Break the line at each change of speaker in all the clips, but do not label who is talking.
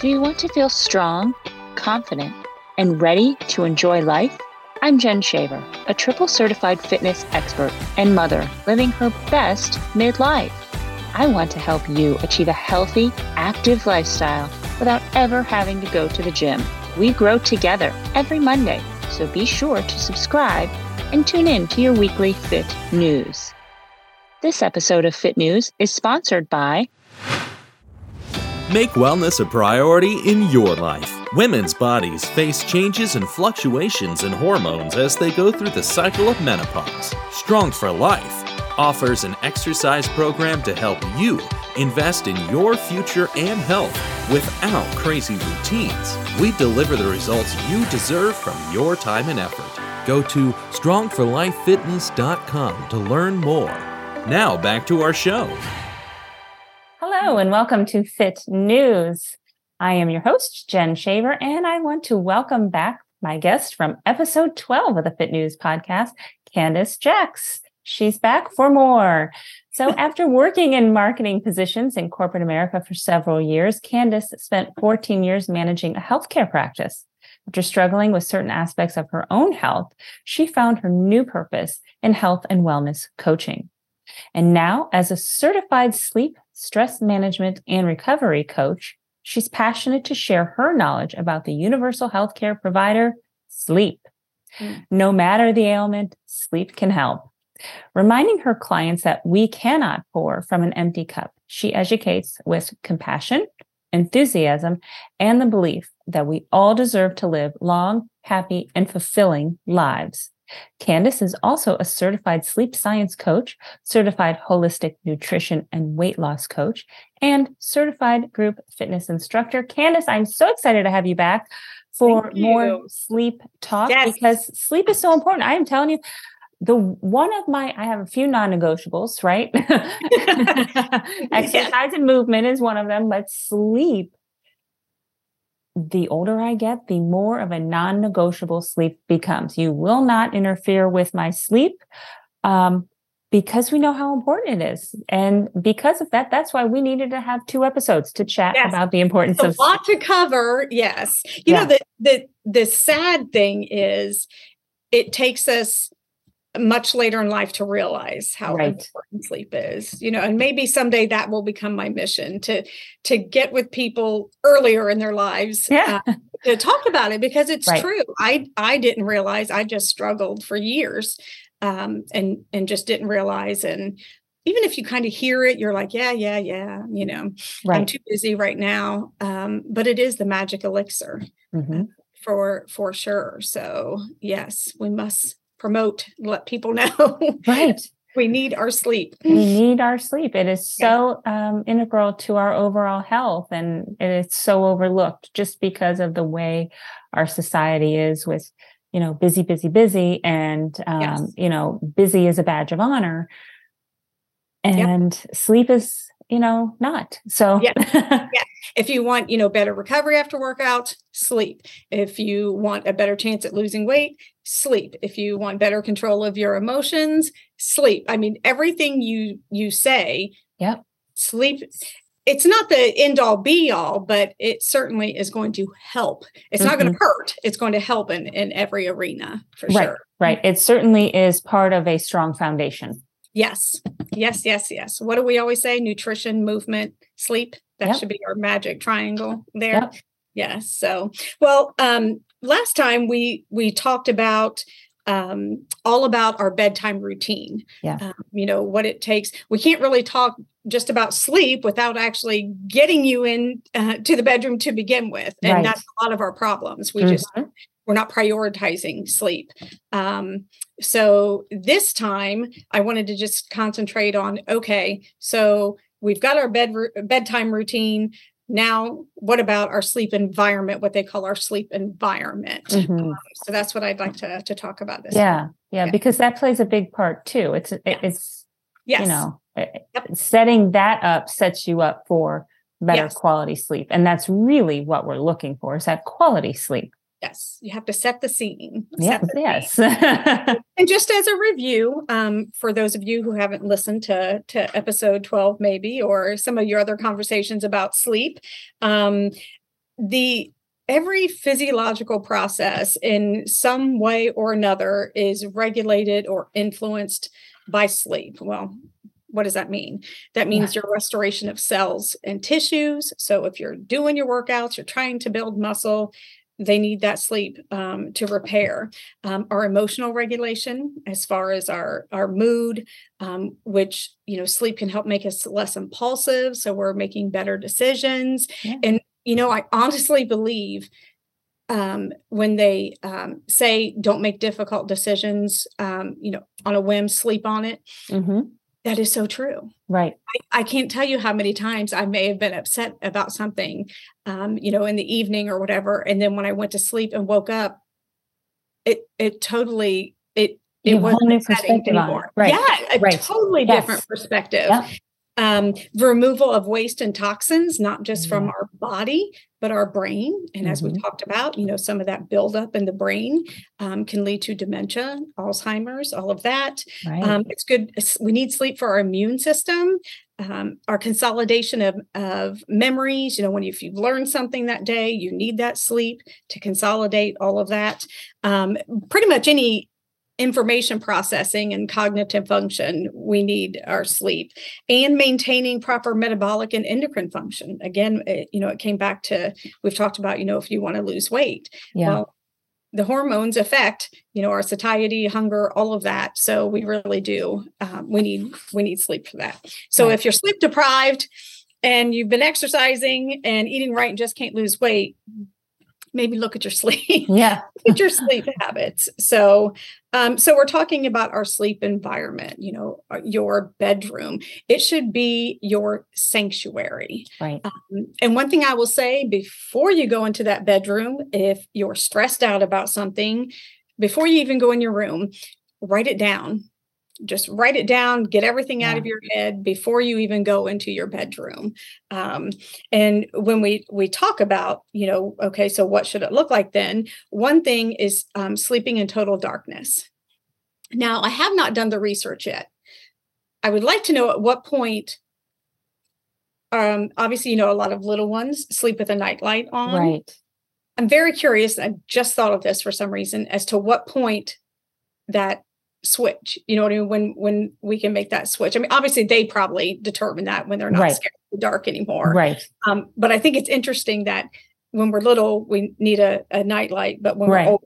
Do you want to feel strong, confident, and ready to enjoy life? I'm Jen Shaver, a triple certified fitness expert and mother living her best midlife. I want to help you achieve a healthy, active lifestyle without ever having to go to the gym. We grow together every Monday, so be sure to subscribe and tune in to your weekly Fit News. This episode of Fit News is sponsored by
Make wellness a priority in your life. Women's bodies face changes and fluctuations in hormones as they go through the cycle of menopause. Strong for Life offers an exercise program to help you invest in your future and health without crazy routines. We deliver the results you deserve from your time and effort. Go to strongforlifefitness.com to learn more. Now back to our show.
Hello, and welcome to Fit News. I am your host, Jen Shaver, and I want to welcome back my guest from episode 12 of the Fit News podcast, Candace Jacks. She's back for more. So, after working in marketing positions in corporate America for several years, Candace spent 14 years managing a healthcare practice. After struggling with certain aspects of her own health, she found her new purpose in health and wellness coaching. And now, as a certified sleep, stress management, and recovery coach, she's passionate to share her knowledge about the universal healthcare provider, sleep. Mm. No matter the ailment, sleep can help. Reminding her clients that we cannot pour from an empty cup, she educates with compassion, enthusiasm, and the belief that we all deserve to live long, happy, and fulfilling lives. Candace is also a certified sleep science coach, certified holistic nutrition and weight loss coach, and certified group fitness instructor. Candace, I'm so excited to have you back for you. more sleep talk yes. because sleep is so important. I am telling you, the one of my I have a few non-negotiables, right? Exercise yeah. and movement is one of them, but sleep the older I get, the more of a non negotiable sleep becomes. You will not interfere with my sleep um, because we know how important it is. And because of that, that's why we needed to have two episodes to chat yes. about the importance
it's
of
a lot to cover. Yes. You yeah. know, the, the, the sad thing is it takes us much later in life to realize how right. important sleep is you know and maybe someday that will become my mission to to get with people earlier in their lives
yeah.
uh, to talk about it because it's right. true i i didn't realize i just struggled for years um and and just didn't realize and even if you kind of hear it you're like yeah yeah yeah you know right. i'm too busy right now um but it is the magic elixir mm-hmm. for for sure so yes we must promote, let people know.
Right.
we need our sleep.
We need our sleep. It is so um, integral to our overall health, and it is so overlooked just because of the way our society is with, you know, busy, busy, busy, and um, yes. you know, busy is a badge of honor, and yep. sleep is you know not. So
yeah. yeah. If you want you know better recovery after workout sleep. If you want a better chance at losing weight sleep. If you want better control of your emotions sleep. I mean everything you you say
yeah
sleep it's not the end all be all but it certainly is going to help. It's mm-hmm. not going to hurt. It's going to help in in every arena for
right,
sure.
right. It certainly is part of a strong foundation
Yes, yes, yes, yes. What do we always say? Nutrition, movement, sleep. That yep. should be our magic triangle there. Yep. Yes. So, well, um, last time we we talked about um, all about our bedtime routine.
Yeah. Um,
you know what it takes. We can't really talk just about sleep without actually getting you in uh, to the bedroom to begin with, and right. that's a lot of our problems. We mm-hmm. just we're not prioritizing sleep. Um, so this time I wanted to just concentrate on okay, so we've got our bed bedtime routine. Now, what about our sleep environment? What they call our sleep environment. Mm-hmm. Um, so that's what I'd like to to talk about this.
Yeah, yeah, yeah, because that plays a big part too. It's it, it's yes. you know yep. setting that up sets you up for better yes. quality sleep, and that's really what we're looking for is that quality sleep.
Yes, you have to set the scene.
Yes, the yes.
and just as a review, um, for those of you who haven't listened to to episode twelve, maybe, or some of your other conversations about sleep, um, the every physiological process in some way or another is regulated or influenced by sleep. Well, what does that mean? That means your restoration of cells and tissues. So if you're doing your workouts, you're trying to build muscle, they need that sleep um, to repair um, our emotional regulation as far as our our mood um, which you know sleep can help make us less impulsive so we're making better decisions yeah. and you know i honestly believe um, when they um, say don't make difficult decisions um, you know on a whim sleep on it mm-hmm. That is so true.
Right.
I, I, can't tell you how many times I may have been upset about something, um, you know, in the evening or whatever. And then when I went to sleep and woke up, it it totally it it wasn't anymore. Right. Yeah, a right. totally yes. different perspective. Yeah um, removal of waste and toxins, not just mm-hmm. from our body, but our brain. And mm-hmm. as we mm-hmm. talked about, you know, some of that buildup in the brain um, can lead to dementia, Alzheimer's, all of that. Right. Um, it's good. We need sleep for our immune system. Um, our consolidation of, of memories, you know, when you, if you've learned something that day, you need that sleep to consolidate all of that. Um, pretty much any information processing and cognitive function, we need our sleep and maintaining proper metabolic and endocrine function. Again, it, you know, it came back to we've talked about, you know, if you want to lose weight. Yeah. Well, the hormones affect you know our satiety hunger all of that so we really do um, we need we need sleep for that so right. if you're sleep deprived and you've been exercising and eating right and just can't lose weight maybe look at your sleep.
Yeah.
at your sleep habits. So um, so we're talking about our sleep environment, you know, uh, your bedroom. It should be your sanctuary.
Right.
Um, and one thing I will say before you go into that bedroom, if you're stressed out about something, before you even go in your room, write it down just write it down get everything out of your head before you even go into your bedroom. Um, and when we we talk about you know okay so what should it look like then? One thing is um, sleeping in total darkness. Now i have not done the research yet. I would like to know at what point um, obviously you know a lot of little ones sleep with a nightlight on.
Right.
I'm very curious i just thought of this for some reason as to what point that switch you know what i mean when when we can make that switch i mean obviously they probably determine that when they're not right. scared of the dark anymore
right
um, but i think it's interesting that when we're little we need a, a night light but when right. we're old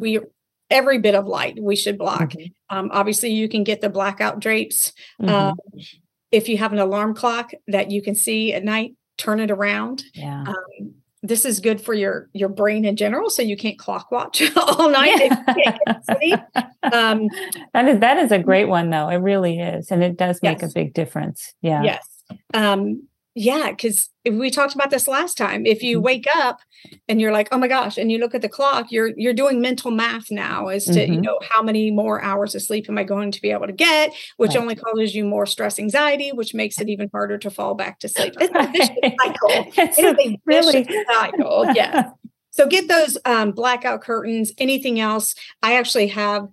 we every bit of light we should block mm-hmm. um, obviously you can get the blackout drapes mm-hmm. um, if you have an alarm clock that you can see at night turn it around
yeah um,
this is good for your your brain in general so you can't clock watch all night
um, that is that is a great one though. It really is and it does make yes. a big difference. Yeah.
Yes. Um, yeah, because we talked about this last time. If you mm-hmm. wake up and you're like, "Oh my gosh," and you look at the clock, you're you're doing mental math now as to mm-hmm. you know how many more hours of sleep am I going to be able to get, which right. only causes you more stress, anxiety, which makes it even harder to fall back to sleep. It's a vicious cycle. It's it is a really cycle. Yeah. So get those um, blackout curtains. Anything else? I actually have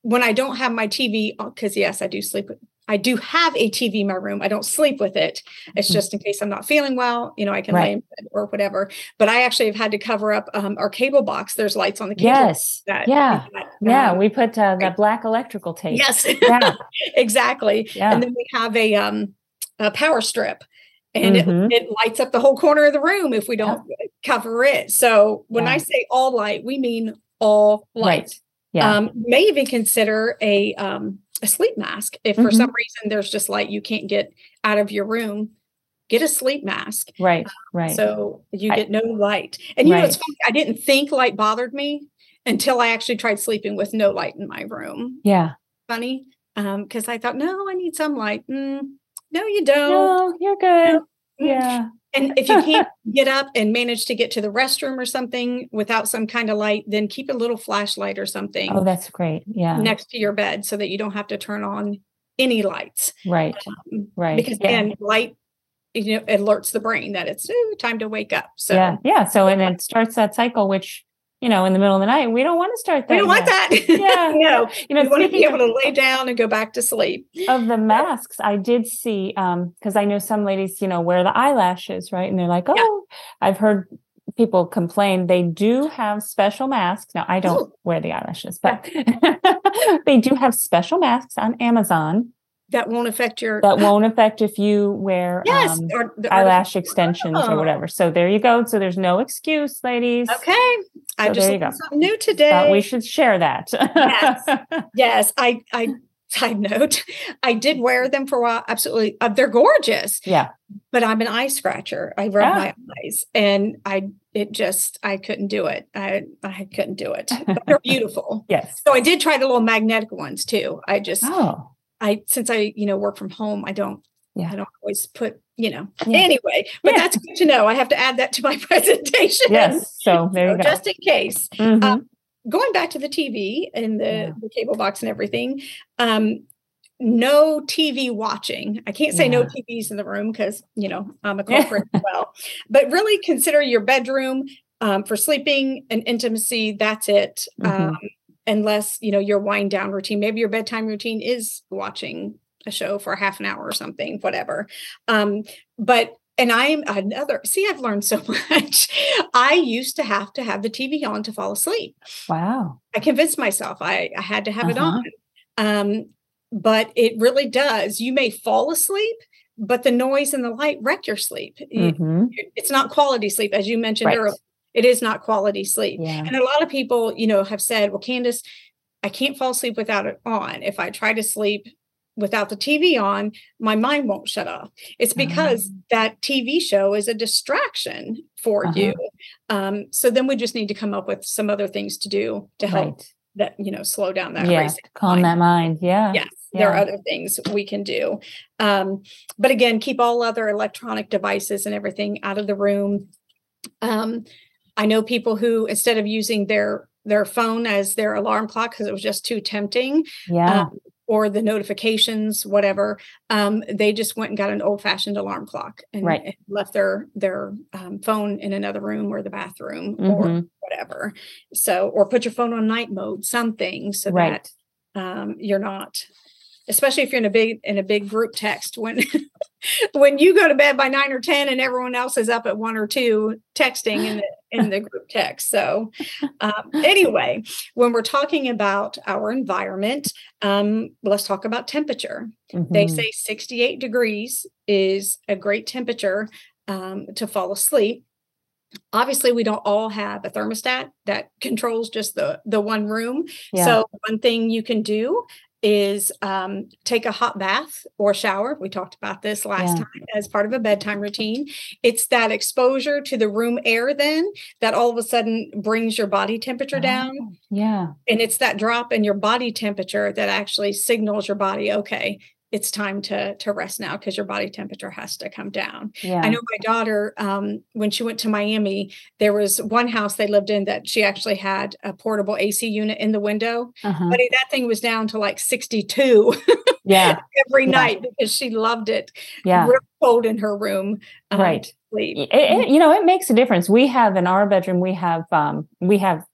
when I don't have my TV because yes, I do sleep I do have a TV in my room. I don't sleep with it. It's mm-hmm. just in case I'm not feeling well, you know, I can right. lay in bed or whatever. But I actually have had to cover up um, our cable box. There's lights on the cable.
Yes. That, yeah. That, yeah. Um, we put uh, that black electrical tape.
Yes. Yeah. exactly. Yeah. And then we have a, um, a power strip and mm-hmm. it, it, lights up the whole corner of the room if we don't yeah. cover it. So when yeah. I say all light, we mean all light. Right. Yeah. Um, may even consider a um, a sleep mask. If for mm-hmm. some reason there's just light you can't get out of your room, get a sleep mask.
Right, right.
So you get I, no light. And you right. know, it's funny, I didn't think light bothered me until I actually tried sleeping with no light in my room.
Yeah.
Funny. Um, because I thought, no, I need some light. Mm, no, you don't.
No, you're good. Yeah.
And if you can't get up and manage to get to the restroom or something without some kind of light, then keep a little flashlight or something.
Oh, that's great. Yeah.
Next to your bed so that you don't have to turn on any lights.
Right. Um, right.
Because yeah. then light you know alerts the brain that it's ooh, time to wake up. So
yeah, yeah. So and it starts that cycle, which you know, in the middle of the night, we don't want to start that.
We don't want that.
Yeah.
no.
You know,
you want to be able to lay down and go back to sleep.
Of the masks, I did see, um, because I know some ladies, you know, wear the eyelashes, right? And they're like, oh, yeah. I've heard people complain they do have special masks. Now, I don't Ooh. wear the eyelashes, but they do have special masks on Amazon
that won't affect your
that won't affect if you wear yes, um, or, or, eyelash extensions oh. or whatever. So there you go. So there's no excuse, ladies.
Okay, I so just learned something new today.
Thought we should share that.
yes, yes. I I side note, I did wear them for a while. Absolutely, uh, they're gorgeous.
Yeah,
but I'm an eye scratcher. I rub ah. my eyes, and I it just I couldn't do it. I I couldn't do it. But they're beautiful.
yes.
So I did try the little magnetic ones too. I just
oh
I since I you know work from home, I don't yeah. I don't always put you know yeah. anyway. But yeah. that's good to know. I have to add that to my presentation.
Yes. So there you go.
Just in case. Mm-hmm. Um, going back to the TV and the, the cable box and everything. Um, no TV watching. I can't say no TVs in the room because you know I'm a culprit as well. But really consider your bedroom um, for sleeping and intimacy. That's it. Mm-hmm. Unless you know your wind down routine maybe your bedtime routine is watching a show for half an hour or something whatever. Um but and i'm another see i've learned so much. I used to have to have the tv on to fall asleep.
Wow.
I convinced myself i, I had to have uh-huh. it on. Um but it really does. You may fall asleep but the noise and the light wreck your sleep. Mm-hmm. it's not quality sleep as you mentioned right. earlier it is not quality sleep.
Yeah.
And a lot of people, you know, have said, well, Candace, I can't fall asleep without it on. If I try to sleep without the TV on, my mind won't shut off. It's because uh-huh. that TV show is a distraction for uh-huh. you. Um, so then we just need to come up with some other things to do to help right. that, you know, slow down that
yeah, calm mind. that mind. Yeah.
Yes. Yeah. There are other things we can do. Um, but again, keep all other electronic devices and everything out of the room. Um, I know people who instead of using their their phone as their alarm clock because it was just too tempting.
Yeah. Um,
or the notifications, whatever. Um, they just went and got an old fashioned alarm clock and,
right.
and, left their their um, phone in another room or the bathroom mm-hmm. or whatever. So, or put your phone on night mode, something so right. that um, you're not especially if you're in a big in a big group text. When when you go to bed by nine or ten and everyone else is up at one or two texting in the in the group text. So um, anyway when we're talking about our environment um, let's talk about temperature. Mm-hmm. they say 68 degrees is a great temperature um, to fall asleep. Obviously we don't all have a thermostat that controls just the the one room. Yeah. so one thing you can do is um, take a hot bath or shower. We talked about this last yeah. time as part of a bedtime routine. It's that exposure to the room air then that all of a sudden brings your body temperature oh, down.
Yeah.
And it's that drop in your body temperature that actually signals your body, okay, it's time to to rest now because your body temperature has to come down.
Yeah.
I know my daughter um, when she went to Miami, there was one house they lived in that she actually had a portable AC unit in the window, uh-huh. but that thing was down to like 62.
Yeah,
every
yeah.
night because she loved it.
Yeah,
real cold in her room.
Um, right. It, it, you know, it makes a difference. We have in our bedroom, we have um, we have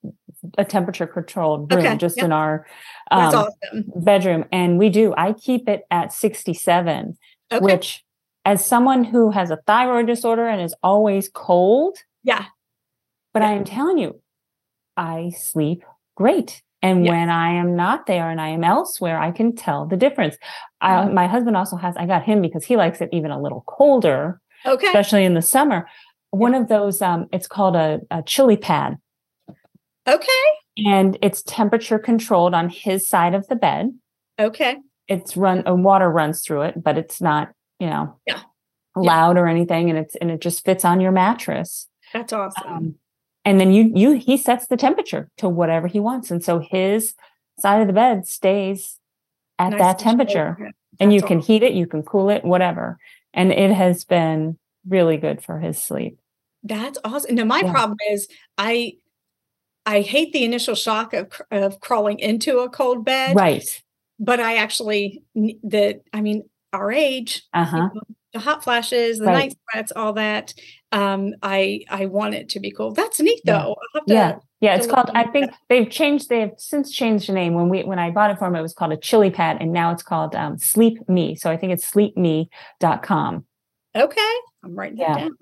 a temperature controlled room okay. just yep. in our um, awesome. bedroom. And we do, I keep it at 67, okay. which as someone who has a thyroid disorder and is always cold.
Yeah.
But yeah. I am telling you, I sleep great. And yes. when I am not there and I am elsewhere, I can tell the difference. Mm-hmm. I, my husband also has, I got him because he likes it even a little colder,
okay.
especially in the summer. One of those, um, it's called a, a chili pad.
Okay
and it's temperature controlled on his side of the bed.
Okay.
It's run a water runs through it, but it's not, you know,
yeah.
loud yeah. or anything and it's and it just fits on your mattress.
That's awesome. Um,
and then you you he sets the temperature to whatever he wants and so his side of the bed stays at nice that temperature. And you can heat it, you can cool it, whatever. And it has been really good for his sleep.
That's awesome. Now my yeah. problem is I I hate the initial shock of of crawling into a cold bed.
Right.
But I actually the I mean our age,
uh-huh.
you know, the hot flashes, the right. night sweats, all that. Um, I I want it to be cool. That's neat though.
Yeah. yeah. Yeah, it's called. I think they've changed. They've since changed the name. When we when I bought it for them, it was called a Chili Pad, and now it's called um, Sleep Me. So I think it's sleepme.com.
Okay, I'm writing yeah. that down.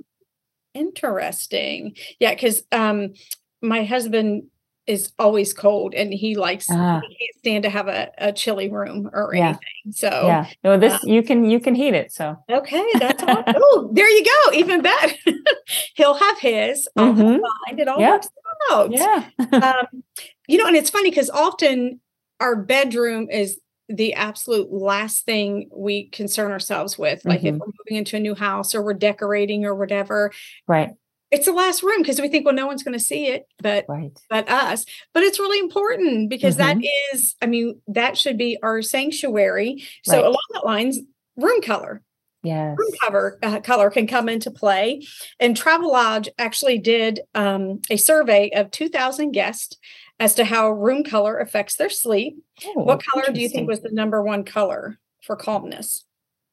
Interesting. Yeah, because um, my husband is always cold and he likes uh, he can't stand to have a, a chilly room or yeah. anything. So
yeah, no, this uh, you can you can heat it. So
okay, that's oh, there you go, even better. He'll have his. Mm-hmm. It all yeah. works out.
Yeah.
um, you know, and it's funny because often our bedroom is the absolute last thing we concern ourselves with. Like mm-hmm. if we're moving into a new house or we're decorating or whatever.
Right
it's the last room because we think well no one's going to see it but right. but us but it's really important because mm-hmm. that is i mean that should be our sanctuary. So right. along that lines room color.
Yes.
room cover uh, color can come into play. And travelodge actually did um, a survey of 2000 guests as to how room color affects their sleep. Oh, what color do you think was the number one color for calmness?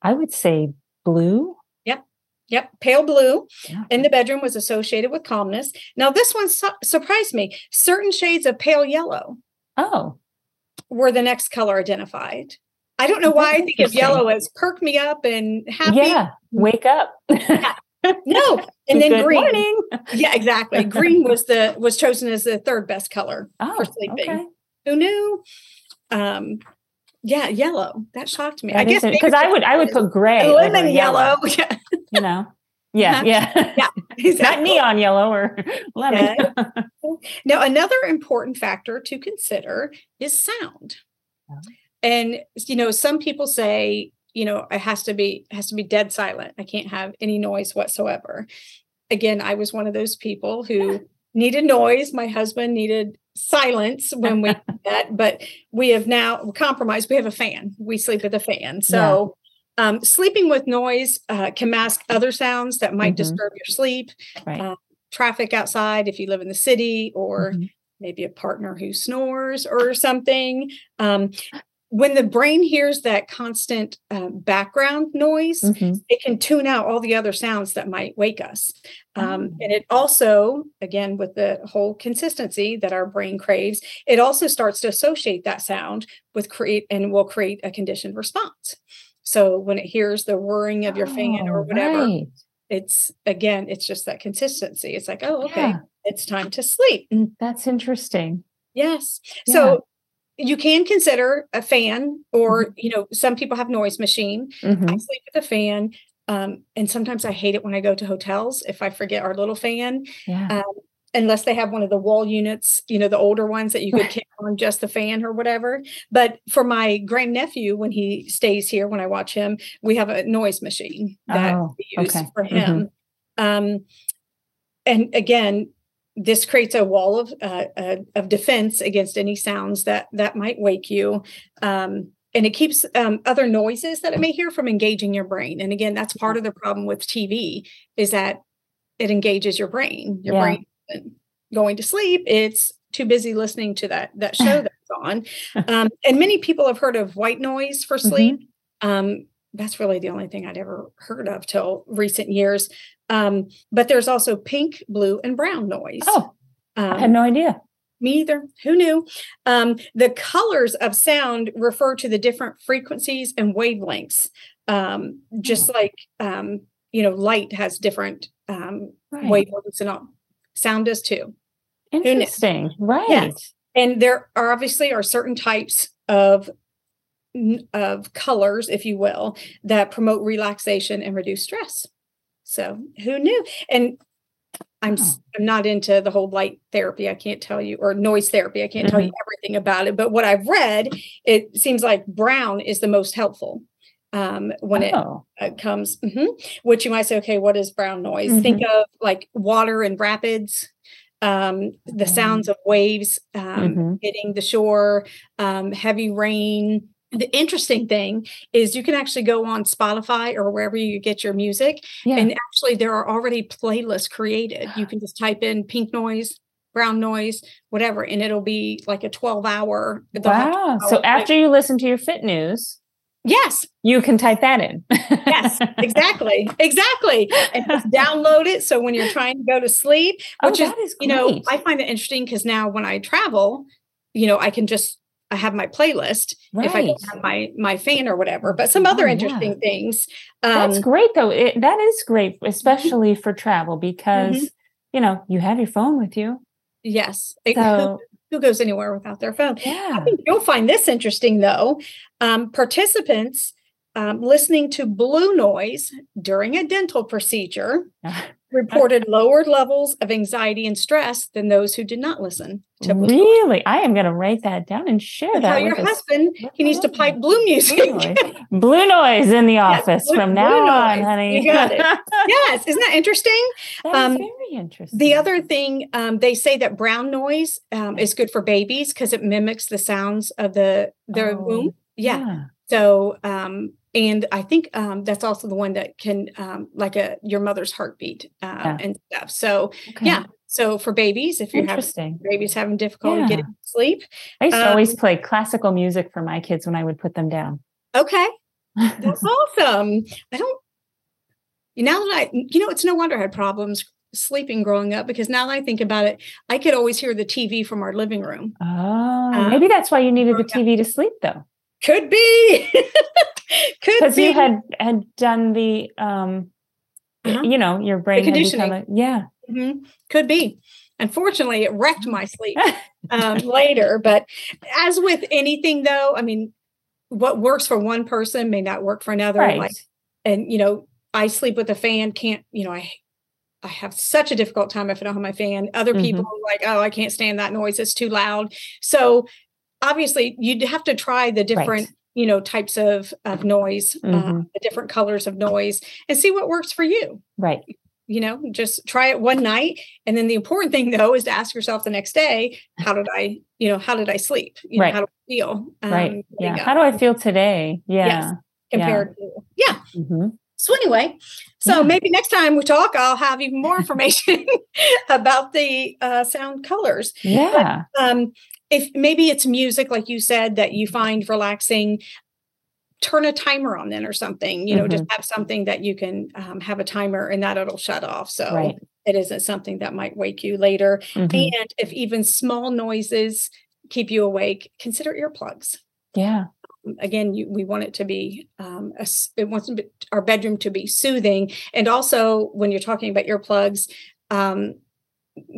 I would say blue
Yep, pale blue yeah. in the bedroom was associated with calmness. Now, this one su- surprised me. Certain shades of pale yellow.
Oh.
Were the next color identified. I don't know why I think of yellow as perk me up and happy.
Yeah, wake up.
No, and then Good green. Morning. Yeah, exactly. Green was the was chosen as the third best color oh, for sleeping. Okay. Who knew? Um, yeah, yellow. That shocked me. That I guess
because I would I would put gray,
lemon yellow.
yellow. you know. Yeah, uh-huh. yeah, yeah. Exactly. Not neon yellow or lemon.
Yeah. now, another important factor to consider is sound. And you know, some people say, you know, it has to be has to be dead silent. I can't have any noise whatsoever. Again, I was one of those people who needed noise. My husband needed silence when we met, but we have now compromised. We have a fan. We sleep with a fan. So. Um, sleeping with noise uh, can mask other sounds that might mm-hmm. disturb your sleep. Right. Uh, traffic outside if you live in the city or mm-hmm. maybe a partner who snores or something. Um, when the brain hears that constant uh, background noise, mm-hmm. it can tune out all the other sounds that might wake us. Um, oh. And it also, again, with the whole consistency that our brain craves, it also starts to associate that sound with create and will create a conditioned response. So when it hears the whirring of your oh, fan or whatever, right. it's again, it's just that consistency. It's like, oh, okay, yeah. it's time to sleep.
That's interesting.
Yes. Yeah. So you can consider a fan or mm-hmm. you know some people have noise machine mm-hmm. i sleep with a fan um, and sometimes i hate it when i go to hotels if i forget our little fan yeah. um, unless they have one of the wall units you know the older ones that you could kick on just the fan or whatever but for my grandnephew when he stays here when i watch him we have a noise machine that oh, we use okay. for him mm-hmm. um, and again this creates a wall of uh, uh, of defense against any sounds that that might wake you um, and it keeps um, other noises that it may hear from engaging your brain and again that's part of the problem with tv is that it engages your brain your yeah. brain going to sleep it's too busy listening to that that show that's on um, and many people have heard of white noise for sleep mm-hmm. um, that's really the only thing I'd ever heard of till recent years. Um, but there's also pink, blue, and brown noise.
Oh, um, I had no idea.
Me either. Who knew? Um, the colors of sound refer to the different frequencies and wavelengths. Um, just oh. like um, you know, light has different um, right. wavelengths and all. Sound does too.
Interesting. Right. Yes.
And there are obviously are certain types of of colors, if you will, that promote relaxation and reduce stress. So who knew? And I'm oh. I'm not into the whole light therapy. I can't tell you or noise therapy. I can't mm-hmm. tell you mm-hmm. everything about it. But what I've read, it seems like brown is the most helpful um, when oh. it uh, comes. Mm-hmm, which you might say, okay, what is brown noise? Mm-hmm. Think of like water and rapids. Um, the sounds mm. of waves um, mm-hmm. hitting the shore, um, heavy rain, the interesting thing is you can actually go on Spotify or wherever you get your music, yeah. and actually there are already playlists created. You can just type in pink noise, brown noise, whatever, and it'll be like a 12 hour.
Wow. So after you listen to your fit news,
Yes.
You can type that in.
yes, exactly. Exactly. And just download it. So when you're trying to go to sleep,
oh, which oh, is, is
you know, I find it interesting because now when I travel, you know, I can just I have my playlist right. if I don't have my my fan or whatever. But some other oh, interesting yeah. things.
Um, That's great though. It, that is great, mm-hmm. especially for travel because mm-hmm. you know you have your phone with you.
Yes. So, who goes anywhere without their phone. Yeah. I think you'll find this interesting though. Um, participants um, listening to blue noise during a dental procedure reported lower levels of anxiety and stress than those who did not listen to
really? I am going to write that down and share and that
your husband he needs to pipe blue music.
blue noise, blue noise in the office yes, blue, from now on honey.
You got it. Yes isn't that interesting?
That um, very interesting.
the other thing um, they say that brown noise um, is good for babies because it mimics the sounds of the their oh, womb. Yeah. yeah. so um, and I think um, that's also the one that can um, like a your mother's heartbeat uh, yeah. and stuff. So okay. yeah, so for babies, if you have babies having difficulty yeah. getting sleep,
I used to um, always play classical music for my kids when I would put them down.
Okay, that's awesome. I don't. Now that I, you know, it's no wonder I had problems sleeping growing up because now that I think about it, I could always hear the TV from our living room.
Oh, um, maybe that's why you needed the TV to sleep, though.
Could be.
Could because you had had done the um, uh-huh. you know, your brain become a, yeah.
Mm-hmm. Could be. Unfortunately, it wrecked my sleep um, later. But as with anything, though, I mean, what works for one person may not work for another.
Right.
Like, and you know, I sleep with a fan. Can't you know? I I have such a difficult time if I don't have my fan. Other mm-hmm. people are like, oh, I can't stand that noise. It's too loud. So obviously, you'd have to try the different. Right you know types of of noise uh, mm-hmm. uh, the different colors of noise and see what works for you.
Right.
You know just try it one night. And then the important thing though is to ask yourself the next day how did i you know how did i sleep? You
right.
know, how do i feel?
Um, right. yeah. how do i feel today? Yeah. Yes,
compared yeah. to yeah. Mm-hmm. so anyway so yeah. maybe next time we talk i'll have even more information about the uh, sound colors.
Yeah.
But, um if maybe it's music like you said that you find relaxing turn a timer on then or something you know mm-hmm. just have something that you can um, have a timer and that it'll shut off so right. it isn't something that might wake you later mm-hmm. and if even small noises keep you awake consider earplugs
yeah
um, again you, we want it to be um, a, it wants our bedroom to be soothing and also when you're talking about earplugs um,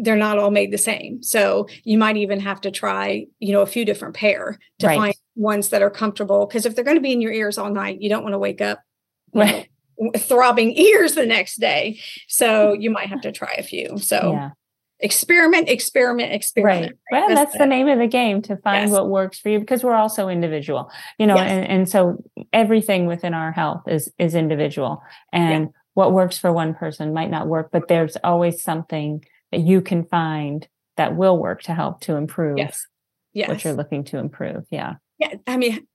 they're not all made the same. So you might even have to try, you know, a few different pair to right. find ones that are comfortable. Because if they're going to be in your ears all night, you don't want to wake up know, throbbing ears the next day. So you might have to try a few. So yeah. experiment, experiment, experiment.
Right. Well, that's, that's the name of the game to find yes. what works for you because we're also individual, you know, yes. and, and so everything within our health is is individual. And yeah. what works for one person might not work, but there's always something that you can find that will work to help to improve
yes. Yes.
what you're looking to improve. Yeah.
Yeah. I mean,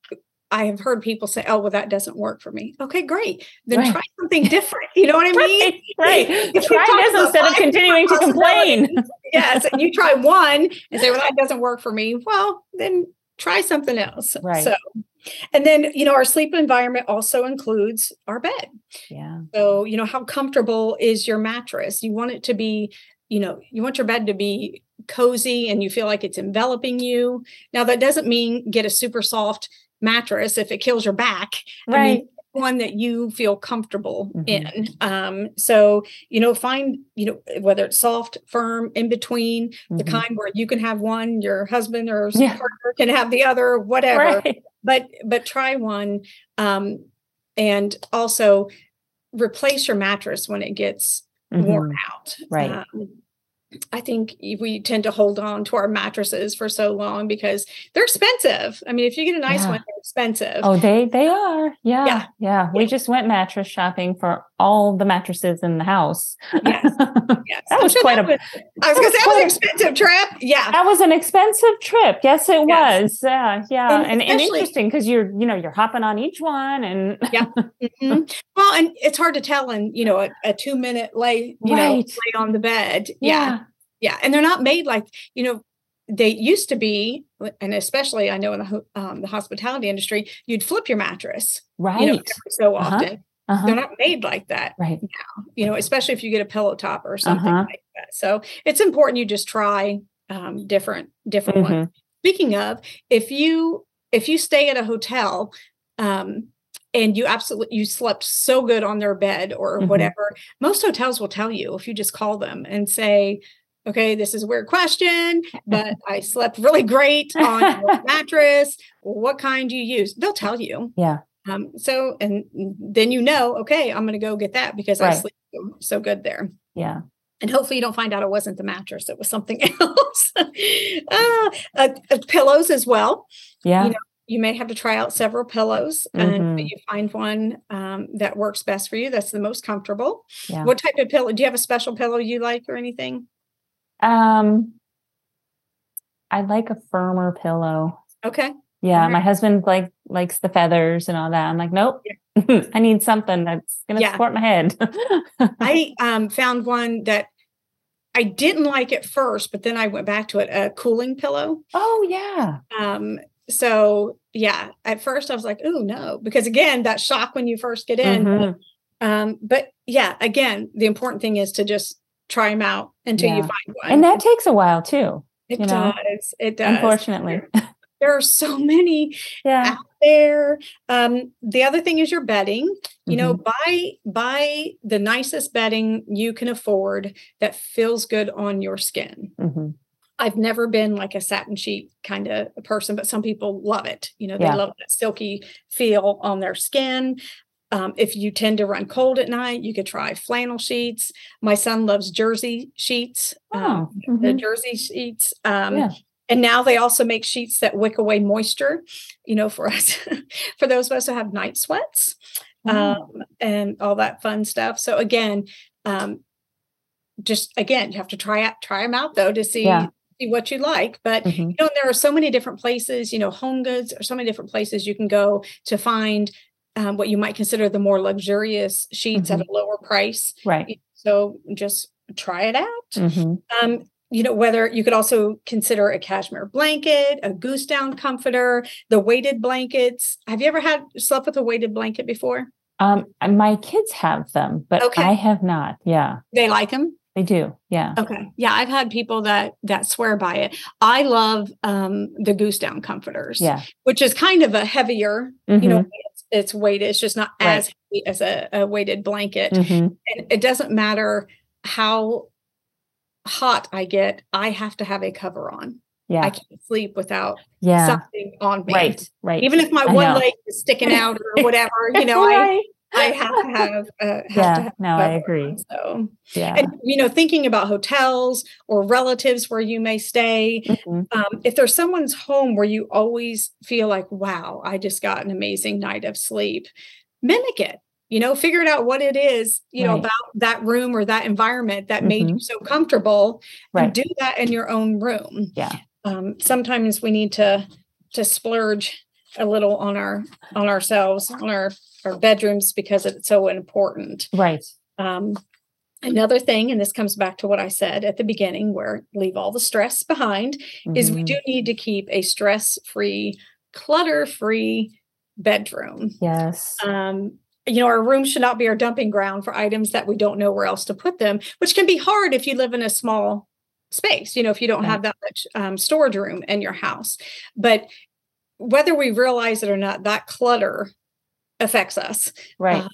I have heard people say, "Oh, well, that doesn't work for me." Okay, great. Then right. try something different. You know what I mean?
right. right. try this instead of continuing to complain.
yes, you try one and say, "Well, that doesn't work for me." Well, then try something else.
Right.
So, and then you know, our sleep environment also includes our bed.
Yeah.
So you know, how comfortable is your mattress? You want it to be you know, you want your bed to be cozy and you feel like it's enveloping you. Now, that doesn't mean get a super soft mattress if it kills your back.
Right. I mean,
one that you feel comfortable mm-hmm. in. Um, so, you know, find, you know, whether it's soft, firm, in between, mm-hmm. the kind where you can have one, your husband or yeah. partner can have the other, whatever. Right. But but try one. Um, and also replace your mattress when it gets mm-hmm. worn out.
Right. Um,
I think we tend to hold on to our mattresses for so long because they're expensive. I mean, if you get a nice yeah. one, expensive.
Oh, they they are. Yeah. Yeah. yeah. We yeah. just went mattress shopping for all the mattresses in the house.
Yes.
yes. that was quite that a
was, I was gonna say that was an expensive trip. Yeah.
That was an expensive trip. Yes, it yes. was. Yeah. Yeah. And, and, and interesting because you're, you know, you're hopping on each one and
yeah. Mm-hmm. Well, and it's hard to tell in, you know, a, a two minute lay, you right. know, lay on the bed. yeah. yeah yeah and they're not made like you know they used to be and especially I know in the um, the hospitality industry, you'd flip your mattress,
right?
You know, so uh-huh. often. Uh-huh. They're not made like that
right
now, you know, especially if you get a pillow top or something uh-huh. like that. So it's important you just try um, different different mm-hmm. ones. Speaking of, if you if you stay at a hotel um, and you absolutely you slept so good on their bed or mm-hmm. whatever, most hotels will tell you if you just call them and say, okay, this is a weird question, but I slept really great on mattress. What kind do you use? They'll tell you.
Yeah.
Um, so, and then you know, okay, I'm going to go get that because right. I sleep so, good there.
Yeah.
And hopefully you don't find out it wasn't the mattress; it was something else. uh, uh, uh, pillows as well.
Yeah.
You, know, you may have to try out several pillows, mm-hmm. and you find one um, that works best for you. That's the most comfortable. Yeah. What type of pillow? Do you have a special pillow you like or anything?
Um, I like a firmer pillow.
Okay.
Yeah, right. my husband like likes the feathers and all that. I'm like, nope, yeah. I need something that's going to yeah. support my head.
I um, found one that I didn't like at first, but then I went back to it a cooling pillow.
Oh yeah.
Um, so yeah, at first I was like, oh no, because again, that shock when you first get in. Mm-hmm. Um, but yeah, again, the important thing is to just try them out until yeah. you find one.
And that takes a while too.
It does. Know? It does.
Unfortunately.
there are so many yeah. out there. Um, the other thing is your bedding. You mm-hmm. know, buy buy the nicest bedding you can afford that feels good on your skin. Mm-hmm. I've never been like a satin sheet kind of person, but some people love it. You know, they yeah. love that silky feel on their skin. Um, if you tend to run cold at night, you could try flannel sheets. My son loves jersey sheets, oh, um, mm-hmm. the jersey sheets. Um, yeah. And now they also make sheets that wick away moisture, you know, for us, for those of us who have night sweats mm-hmm. and all that fun stuff. So again, um, just again, you have to try out, try them out though to see yeah see what you like. But mm-hmm. you know, there are so many different places, you know, home goods or so many different places you can go to find um, what you might consider the more luxurious sheets mm-hmm. at a lower price.
Right.
So just try it out. Mm-hmm. Um, you know, whether you could also consider a cashmere blanket, a goose down comforter, the weighted blankets. Have you ever had slept with a weighted blanket before?
Um, my kids have them, but okay. I have not. Yeah.
They like them?
They do. Yeah.
Okay. Yeah, I've had people that that swear by it. I love um the goose down comforters.
Yeah.
Which is kind of a heavier, mm-hmm. you know, mm-hmm. It's, weighted. It's just not right. as heavy as a, a weighted blanket. Mm-hmm. And it doesn't matter how hot I get, I have to have a cover on.
Yeah.
I can't sleep without
yeah.
something on me.
Right. Right.
Even if my I one know. leg is sticking out or whatever, you know, right. I I have to have, uh, have
yeah,
to have
no, I agree.
So
yeah,
and you know, thinking about hotels or relatives where you may stay, mm-hmm. um, if there's someone's home where you always feel like, wow, I just got an amazing night of sleep, mimic it you know figuring out what it is you right. know about that room or that environment that mm-hmm. made you so comfortable right. and do that in your own room
yeah
um, sometimes we need to to splurge a little on our on ourselves on our our bedrooms because it's so important
right
um, another thing and this comes back to what i said at the beginning where leave all the stress behind mm-hmm. is we mm-hmm. do need to keep a stress free clutter free bedroom
yes
um, you know, our room should not be our dumping ground for items that we don't know where else to put them, which can be hard if you live in a small space, you know, if you don't right. have that much um, storage room in your house. But whether we realize it or not, that clutter affects us.
Right. Uh,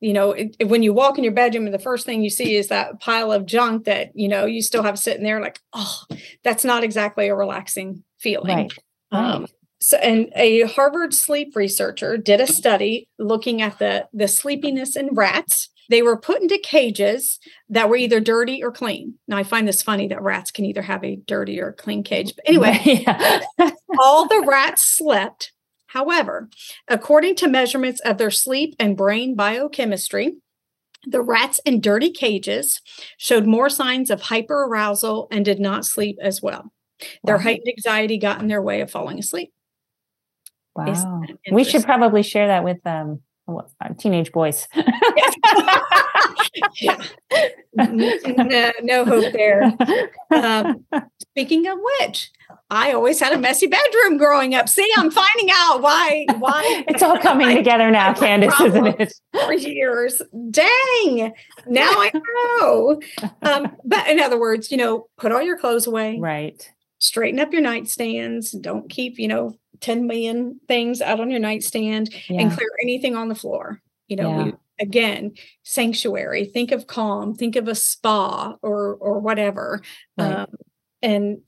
you know, it, when you walk in your bedroom and the first thing you see is that pile of junk that, you know, you still have sitting there like, oh, that's not exactly a relaxing feeling.
Right.
Um, so, and a Harvard sleep researcher did a study looking at the, the sleepiness in rats. They were put into cages that were either dirty or clean. Now, I find this funny that rats can either have a dirty or clean cage. But anyway, all the rats slept. However, according to measurements of their sleep and brain biochemistry, the rats in dirty cages showed more signs of hyperarousal and did not sleep as well. Their wow. heightened anxiety got in their way of falling asleep.
Wow. We should probably share that with um teenage boys.
yeah. no, no hope there. Um, speaking of which, I always had a messy bedroom growing up. See, I'm finding out why why
it's all coming together now, Candace, isn't it?
For years. Dang. Now I know. Um, but in other words, you know, put all your clothes away.
Right.
Straighten up your nightstands. Don't keep, you know, 10 million things out on your nightstand yeah. and clear anything on the floor. You know, yeah. we, again, sanctuary, think of calm, think of a spa or or whatever. Right. Um, and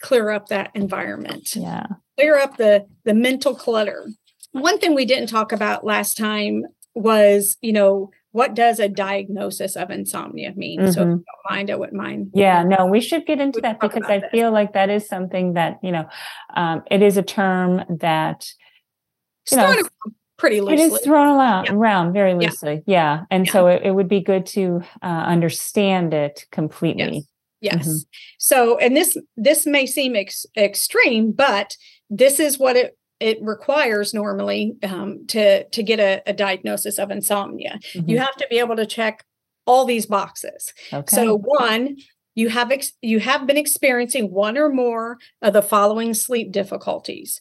clear up that environment.
Yeah.
Clear up the the mental clutter. One thing we didn't talk about last time was, you know, what does a diagnosis of insomnia mean? Mm-hmm. So if you don't mind, I wouldn't mind.
Yeah, no, we should get into that because I feel like that is something that, you know, um, it is a term that
you know, pretty loosely.
It is thrown around, yeah. around very loosely. Yeah. yeah. And yeah. so it, it, would be good to uh, understand it completely.
Yes. Yes. Mm-hmm. So, and this this may seem ex- extreme, but this is what it it requires normally um, to to get a, a, diagnosis of insomnia. Mm-hmm. You have to be able to check all these boxes. Okay. So, one, you have ex- you have been experiencing one or more of the following sleep difficulties.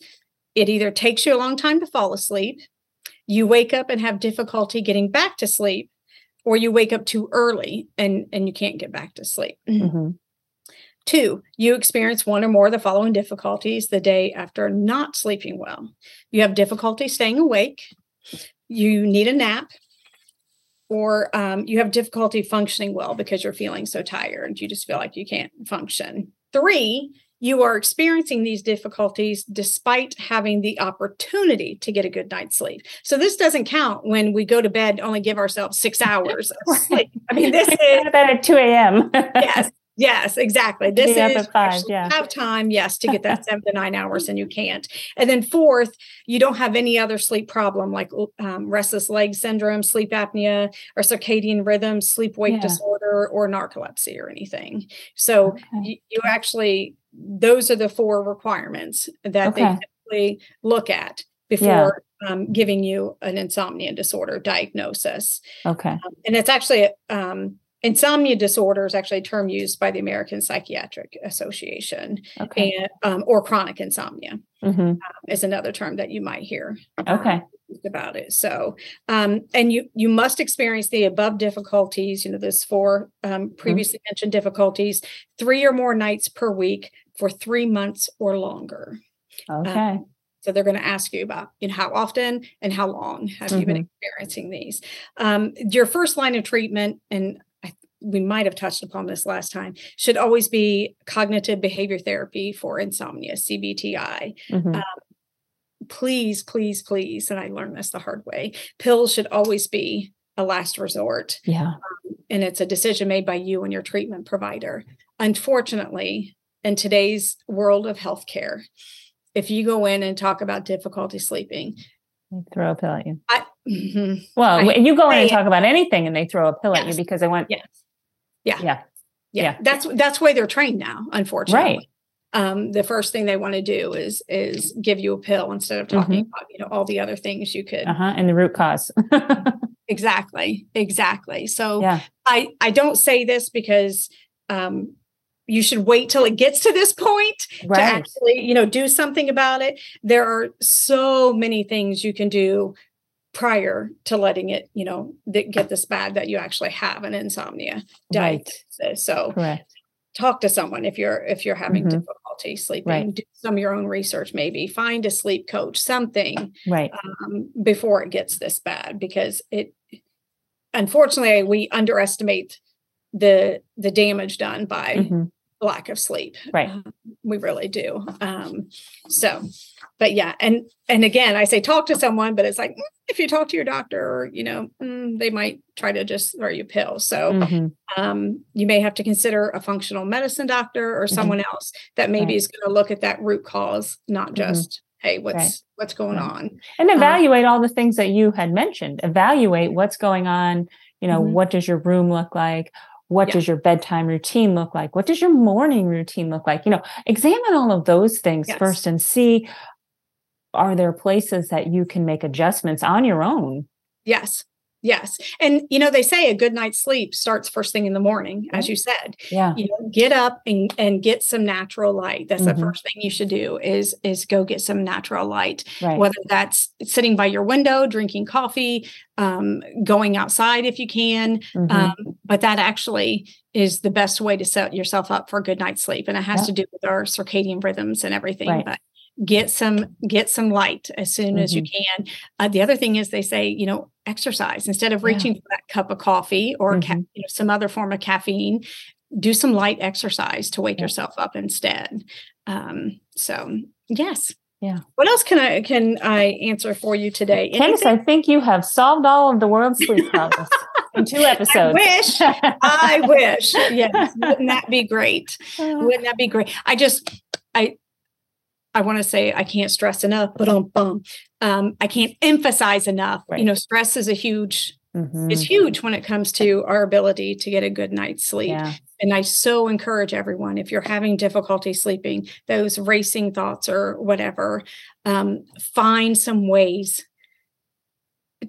It either takes you a long time to fall asleep, you wake up and have difficulty getting back to sleep, or you wake up too early and and you can't get back to sleep. Mm-hmm. Two, you experience one or more of the following difficulties the day after not sleeping well. You have difficulty staying awake, you need a nap, or um, you have difficulty functioning well because you're feeling so tired. You just feel like you can't function. Three, you are experiencing these difficulties despite having the opportunity to get a good night's sleep. So this doesn't count when we go to bed, only give ourselves six hours of sleep. I mean, this is
that at 2 a.m.
yes. Yes, exactly. This is five, yeah. have time, yes, to get that seven to nine hours, and you can't. And then fourth, you don't have any other sleep problem like um, restless leg syndrome, sleep apnea, or circadian rhythm, sleep wake yeah. disorder, or narcolepsy or anything. So okay. you, you, actually, those are the four requirements that okay. they typically look at before yeah. um, giving you an insomnia disorder diagnosis.
Okay, um,
and it's actually um, insomnia disorder is actually a term used by the American Psychiatric Association, okay. and um, or chronic insomnia mm-hmm. um, is another term that you might hear.
Okay.
About it so um, and you you must experience the above difficulties you know this four um, mm-hmm. previously mm-hmm. mentioned difficulties three or more nights per week for three months or longer
okay um,
so they're going to ask you about, you know, how often and how long have mm-hmm. you been mm-hmm. experiencing these? Um, your first line of treatment, and we might have touched upon this last time, should always be cognitive behavior therapy for insomnia, CBTI. Mm-hmm. Please, please, please, and I learned this the hard way, pills should always be a last resort.
Yeah. Um,
and it's a decision made by you and your treatment provider. Unfortunately, in today's world of healthcare, if you go in and talk about difficulty sleeping,
throw a pill at you. I, mm-hmm. Well, I, you go in and talk about anything and they throw a pill yes, at you because they want
yes.
Yeah.
Yeah. Yeah. That's that's why they're trained now, unfortunately. Right. Um, the first thing they want to do is is give you a pill instead of talking mm-hmm. about you know all the other things you could
uh-huh. and the root cause
exactly exactly so yeah. i i don't say this because um you should wait till it gets to this point right. to actually you know do something about it there are so many things you can do prior to letting it, you know, get this bad that you actually have an insomnia diagnosis. Right. So Correct. Talk to someone if you're if you're having mm-hmm. difficulty sleeping. Right. Do some of your own research, maybe find a sleep coach, something
right
um, before it gets this bad, because it unfortunately we underestimate the the damage done by mm-hmm lack of sleep.
Right. Um,
we really do. Um, so, but yeah, and and again, I say talk to someone, but it's like mm, if you talk to your doctor, or you know, mm, they might try to just throw you pills. So, mm-hmm. um, you may have to consider a functional medicine doctor or mm-hmm. someone mm-hmm. else that maybe right. is going to look at that root cause, not mm-hmm. just hey what's right. what's going right. on
and um, evaluate all the things that you had mentioned evaluate what's going on you know mm-hmm. what does your room look like what yeah. does your bedtime routine look like? What does your morning routine look like? You know, examine all of those things yes. first and see are there places that you can make adjustments on your own?
Yes. Yes. And you know, they say a good night's sleep starts first thing in the morning, as you said.
Yeah.
You know, get up and, and get some natural light. That's mm-hmm. the first thing you should do is is go get some natural light.
Right.
Whether that's sitting by your window, drinking coffee, um, going outside if you can. Mm-hmm. Um, but that actually is the best way to set yourself up for a good night's sleep. And it has to do with our circadian rhythms and everything.
Right.
But get some get some light as soon mm-hmm. as you mm-hmm. can uh, the other thing is they say you know exercise instead of reaching yeah. for that cup of coffee or mm-hmm. ca- you know, some other form of caffeine do some light exercise to wake yeah. yourself up instead um, so yes
yeah.
What else can I can I answer for you today?
Candace, I think you have solved all of the world's sleep problems in two episodes.
I wish. I wish. Yes. Wouldn't that be great? Wouldn't that be great? I just I I want to say I can't stress enough, but um, um, I can't emphasize enough. Right. You know, stress is a huge, mm-hmm. it's huge when it comes to our ability to get a good night's sleep.
Yeah.
And I so encourage everyone if you're having difficulty sleeping, those racing thoughts or whatever, um, find some ways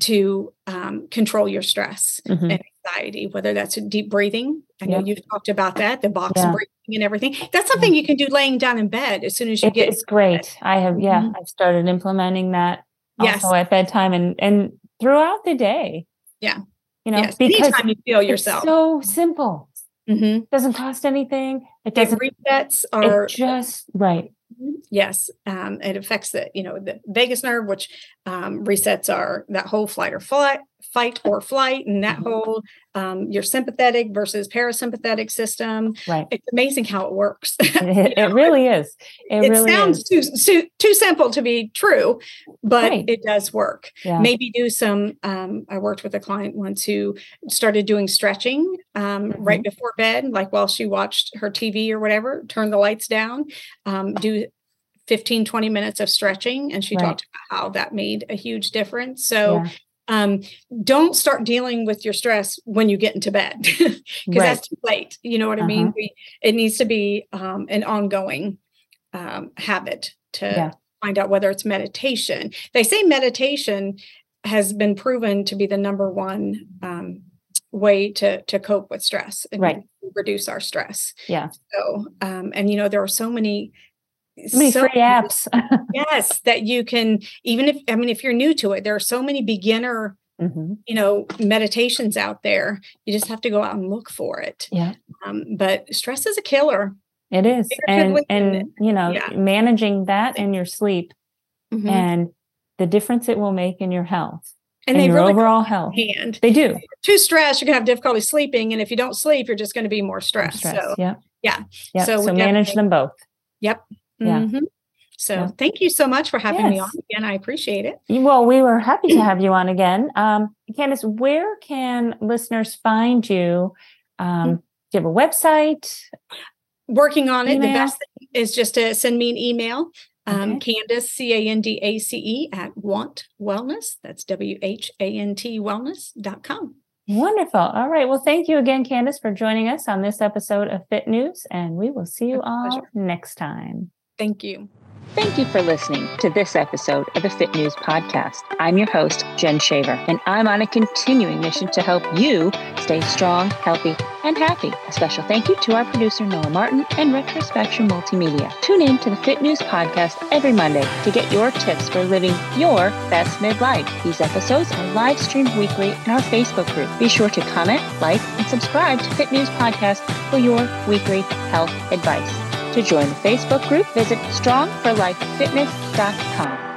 to um, control your stress mm-hmm. and anxiety, whether that's deep breathing. I know you've talked about that, the box yeah. breathing and everything. That's something yeah. you can do laying down in bed as soon as you it, get.
It's great. I have, yeah, mm-hmm. I've started implementing that
yes.
also at bedtime and and throughout the day.
Yeah,
you know,
yes. because Anytime you feel yourself.
so simple.
Mm-hmm.
Doesn't cost anything. It doesn't.
It resets are
just right.
Yes, um, it affects the you know the vagus nerve, which um, resets our that whole flight or flight, fight or flight, and that mm-hmm. whole um, your sympathetic versus parasympathetic system.
Right.
It's amazing how it works.
it, it, really is. It,
it
really
sounds
is.
Too, too too simple to be true, but
right.
it does work.
Yeah.
Maybe do some. Um, I worked with a client once who started doing stretching um, mm-hmm. right before bed, like while she watched her TV or whatever. Turn the lights down. Um, do 15 20 minutes of stretching and she right. talked about how that made a huge difference so yeah um, don't start dealing with your stress when you get into bed because right. that's too late. You know what uh-huh. I mean? Uh-huh. We, it needs to be um, an ongoing um, habit to yeah. find out whether it's meditation. They say meditation has been proven to be the number one um, way to to cope with stress and
right.
reduce our stress.
Yeah.
So, um, and you know, there are so many
many so, free apps.
yes, that you can even if I mean if you're new to it, there are so many beginner mm-hmm. you know meditations out there. You just have to go out and look for it.
Yeah.
Um, but stress is a killer.
It is, and and you know yeah. managing that in your sleep mm-hmm. and the difference it will make in your health and, and your really overall health.
Hand.
They do.
Too stressed, you're gonna have difficulty sleeping, and if you don't sleep, you're just going to be more stressed.
Stress,
so
yeah,
yeah,
yeah. So, so manage them both.
Yep.
Yeah. Mm-hmm.
So yeah. thank you so much for having yes. me on again. I appreciate it.
Well, we were happy to have you on again. Um, Candace, where can listeners find you? Um, mm-hmm. do you have a website?
Working on it. The best thing is just to send me an email. Um, okay. Candace, C A N D A C E, at Whant Wellness. That's W H A N T wellness.com.
Wonderful. All right. Well, thank you again, Candace, for joining us on this episode of Fit News, and we will see you all next time.
Thank you.
Thank you for listening to this episode of the Fit News Podcast. I'm your host, Jen Shaver, and I'm on a continuing mission to help you stay strong, healthy, and happy. A special thank you to our producer, Noah Martin, and Retrospection Multimedia. Tune in to the Fit News Podcast every Monday to get your tips for living your best midlife. These episodes are live streamed weekly in our Facebook group. Be sure to comment, like, and subscribe to Fit News Podcast for your weekly health advice. To join the Facebook group, visit strongforlifefitness.com.